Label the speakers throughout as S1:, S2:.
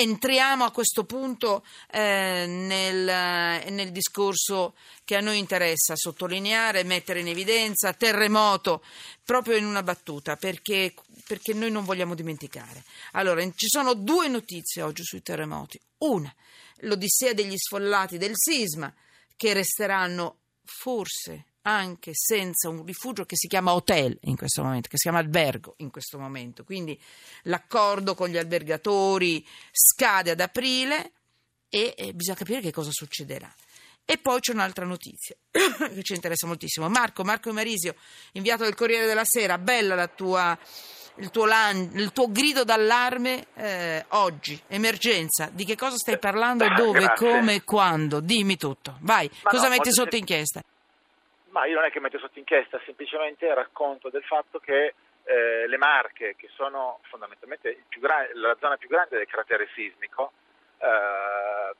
S1: entriamo a questo punto eh, nel, eh, nel, discorso che a noi interessa sottolineare, mettere in evidenza, terremoto, proprio in una battuta, perché, perché noi non vogliamo dimenticare. Allora, ci sono due notizie oggi sui terremoti. Una, l'odissea degli sfollati del sisma, che resteranno forse anche senza un rifugio che si chiama hotel in questo momento, che si chiama albergo in questo momento. Quindi l'accordo con gli albergatori scade ad aprile e, bisogna capire che cosa succederà. E poi c'è un'altra notizia che ci interessa moltissimo. Marco, Marco Marisio, inviato del Corriere della Sera, bella tua, il, tuo lan, il, tuo grido d'allarme eh, oggi, emergenza. Di che cosa stai parlando, dove, Grazie. come e quando? Dimmi tutto. Vai, Ma cosa no, metti sotto inchiesta?
S2: Ma io non è che metto sotto inchiesta, semplicemente racconto del fatto che eh, le Marche, che sono fondamentalmente gra- la zona più grande del cratere sismico, eh,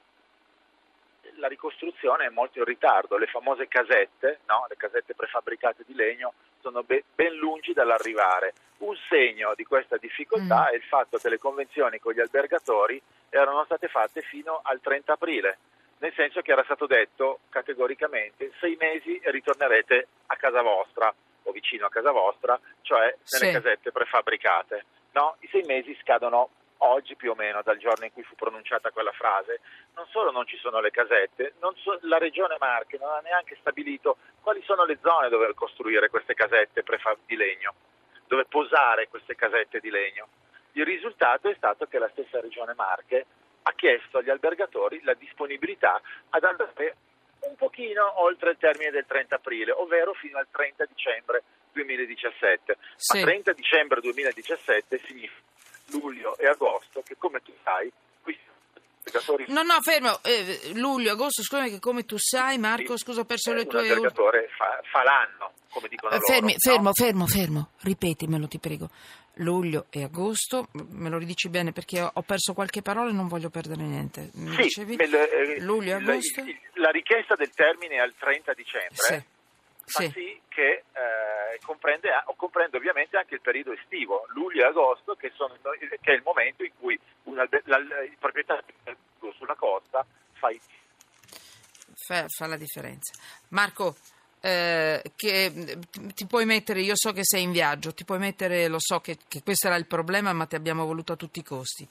S2: la ricostruzione è molto in ritardo, le famose casette, no? le casette prefabbricate di legno, sono be- ben lungi dall'arrivare. Un segno di questa difficoltà mm. è il fatto che le convenzioni con gli albergatori erano state fatte fino al 30 aprile nel senso che era stato detto categoricamente sei mesi e ritornerete a casa vostra o vicino a casa vostra, cioè nelle sì. casette prefabbricate. No, I sei mesi scadono oggi più o meno dal giorno in cui fu pronunciata quella frase. Non solo non ci sono le casette, so, la regione Marche non ha neanche stabilito quali sono le zone dove costruire queste casette prefab- di legno, dove posare queste casette di legno. Il risultato è stato che la stessa regione Marche ha chiesto agli albergatori la disponibilità ad andare un pochino oltre il termine del 30 aprile, ovvero fino al 30 dicembre 2017. Sì. Ma 30 dicembre 2017 significa luglio e agosto, che come tu sai
S1: No, no, fermo. Eh, luglio, agosto, scusami che come tu sai, Marco, sì, scusa, ho perso le tue...
S2: Un fa, fa l'anno, come dicono eh,
S1: fermi,
S2: loro.
S1: Fermo,
S2: no?
S1: fermo, fermo, ripetimelo, ti prego. Luglio e agosto, me lo ridici bene perché ho perso qualche parola e non voglio perdere niente. Mi
S2: sì,
S1: dicevi?
S2: Me, eh,
S1: luglio e agosto?
S2: La, la, richiesta del termine al 30 dicembre
S1: sì.
S2: fa sì, sì che eh, comprende, comprende, ovviamente anche il periodo estivo, luglio e agosto, che, sono, che è il momento in cui una, la, il proprietario sulla costa fa,
S1: fa, fa la differenza. Marco, eh, che ti puoi mettere, io so che sei in viaggio, ti puoi mettere, lo so che, che questo era il problema, ma ti abbiamo voluto a tutti i costi.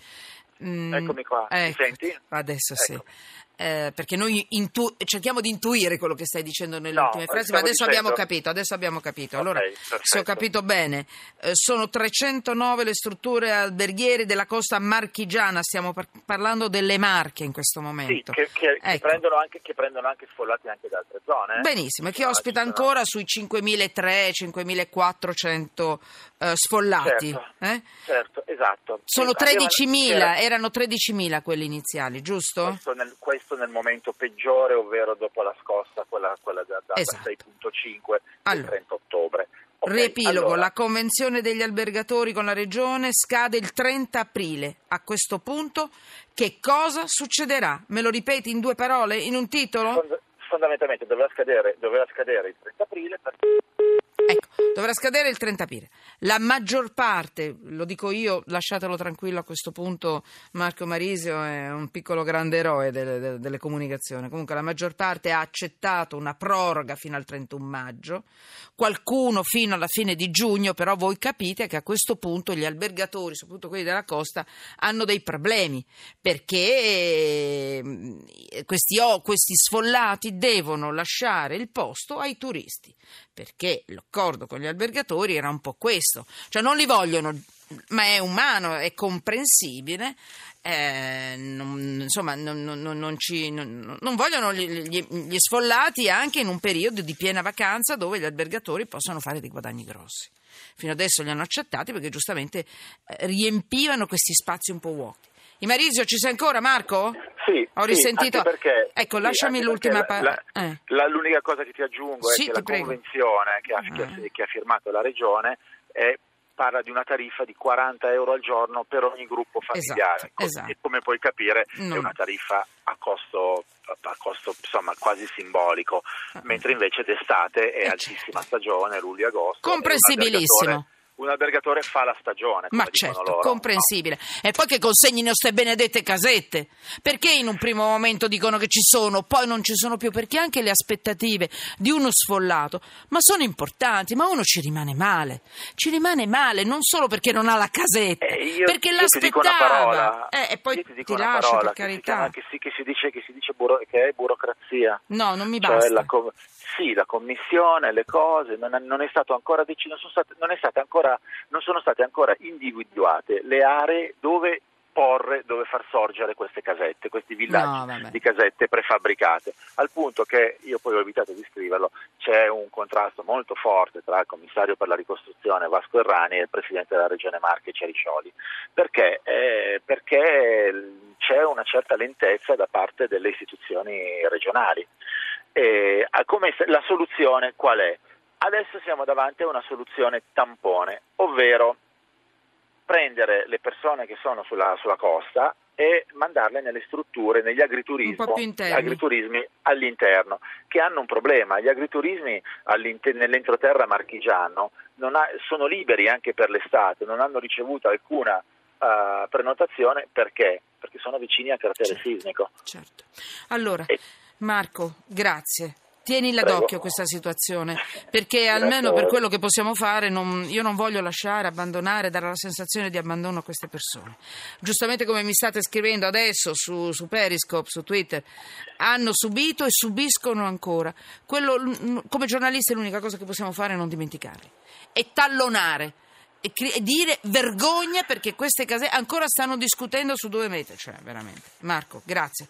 S2: Mm, Eccomi qua,
S1: ecco,
S2: mi senti?
S1: Adesso sì eh, perché noi intu- cerchiamo di intuire quello che stai dicendo nelle no, ultime frasi, ma adesso dicendo... abbiamo capito, adesso abbiamo capito. Allora, okay, se ho capito bene, eh, sono 309 le strutture alberghiere della costa marchigiana, stiamo par- parlando delle Marche in questo momento.
S2: Sì, che, che, ecco. che, prendono anche, che, prendono anche, sfollati anche da altre zone. Eh?
S1: Benissimo, e che ospita ancora sui 5.300-5.400 eh, sfollati.
S2: Certo, eh? certo, esatto.
S1: Sono 13.000, erano 13.000 quelli iniziali, giusto?
S2: Questo nel, questo questo nel momento peggiore, ovvero dopo la scossa, quella, quella da, da
S1: esatto.
S2: 6.5 allora. del 30 ottobre.
S1: Okay, Riepilogo, allora. la convenzione degli albergatori con la regione scade il 30 aprile. A questo punto che cosa succederà? Me lo ripeti in due parole, in un titolo?
S2: Fond- fondamentalmente doveva scadere, doveva scadere il 30 aprile. Per...
S1: Ecco, dovrà scadere il 30 aprile. La maggior parte, lo dico io, lasciatelo tranquillo a questo punto, Marco Marisio è un piccolo grande eroe delle, delle, delle comunicazioni. Comunque la maggior parte ha accettato una proroga fino al 31 maggio, qualcuno fino alla fine di giugno, però voi capite che a questo punto gli albergatori, soprattutto quelli della costa, hanno dei problemi perché questi, oh, questi sfollati devono lasciare il posto ai turisti perché l'accordo con gli albergatori era un po' questo, cioè non li vogliono, ma è umano, è comprensibile. Eh, non, insomma, non, non, non ci, vogliono gli, gli, gli sfollati anche in un periodo di piena vacanza dove gli albergatori possono fare dei guadagni grossi. Fino adesso li hanno accettati perché giustamente eh, riempivano questi spazi un po' vuoti. Imarisio, ci sei ancora, Marco?
S2: Sì,
S1: ho risentito.
S2: Sì, perché,
S1: ecco, lasciami l'ultima
S2: parola. Eh. l'unica cosa che ti aggiungo sì, è che la prego. convenzione che ha, eh. che ha, firmato la Regione è, parla di una tariffa di 40 euro al giorno per ogni gruppo familiare.
S1: Esatto, esatto.
S2: E come puoi capire no. è una tariffa a costo, a costo insomma, quasi simbolico, uh mentre invece d'estate è altissima stagione, luglio-agosto.
S1: Comprensibilissimo
S2: un albergatore fa la stagione.
S1: Ma certo, loro, comprensibile. No? E poi che consegnino queste benedette casette. Perché in un primo momento dicono che ci sono, poi non ci sono più? Perché anche le aspettative di uno sfollato, ma sono importanti, ma uno ci rimane male. Ci rimane male non solo perché non ha la casetta,
S2: eh, io,
S1: perché
S2: io
S1: l'aspettava. Eh, e poi ti, ti lascio per carità.
S2: Che, si, che, si, dice, che, si dice buro, che è burocrazia.
S1: No, non mi cioè basta.
S2: La, sì, la commissione, le cose, non, non è stato ancora deciso, non sono state, non è ancora, non sono state ancora individuate le aree dove porre, dove far sorgere queste casette, questi villaggi no, di casette prefabbricate, al punto che io poi ho evitato di scriverlo, c'è un contrasto molto forte tra il commissario per la ricostruzione Vasco Errani e il presidente della regione Marche Cericioli, perché, eh, perché c'è una certa lentezza da parte delle istituzioni regionali. Eh, come, la soluzione qual è? Adesso siamo davanti a una soluzione tampone, ovvero prendere le persone che sono sulla, sulla costa e mandarle nelle strutture, negli agriturismi all'interno, che hanno un problema. Gli agriturismi nell'entroterra marchigiano ha, sono liberi anche per l'estate, non hanno ricevuto alcuna uh, prenotazione perché? Perché sono vicini al cratere
S1: certo,
S2: sismico.
S1: Certo. Allora, e... Marco, grazie. Tienila Prego. d'occhio questa situazione, perché almeno per quello che possiamo fare non, io non voglio lasciare, abbandonare, dare la sensazione di abbandono a queste persone. Giustamente come mi state scrivendo adesso su, su Periscope, su Twitter, hanno subito e subiscono ancora. Quello, come giornalisti l'unica cosa che possiamo fare è non dimenticarli e tallonare e, dire vergogna perché queste case ancora stanno discutendo su due metri, cioè veramente. Marco, grazie.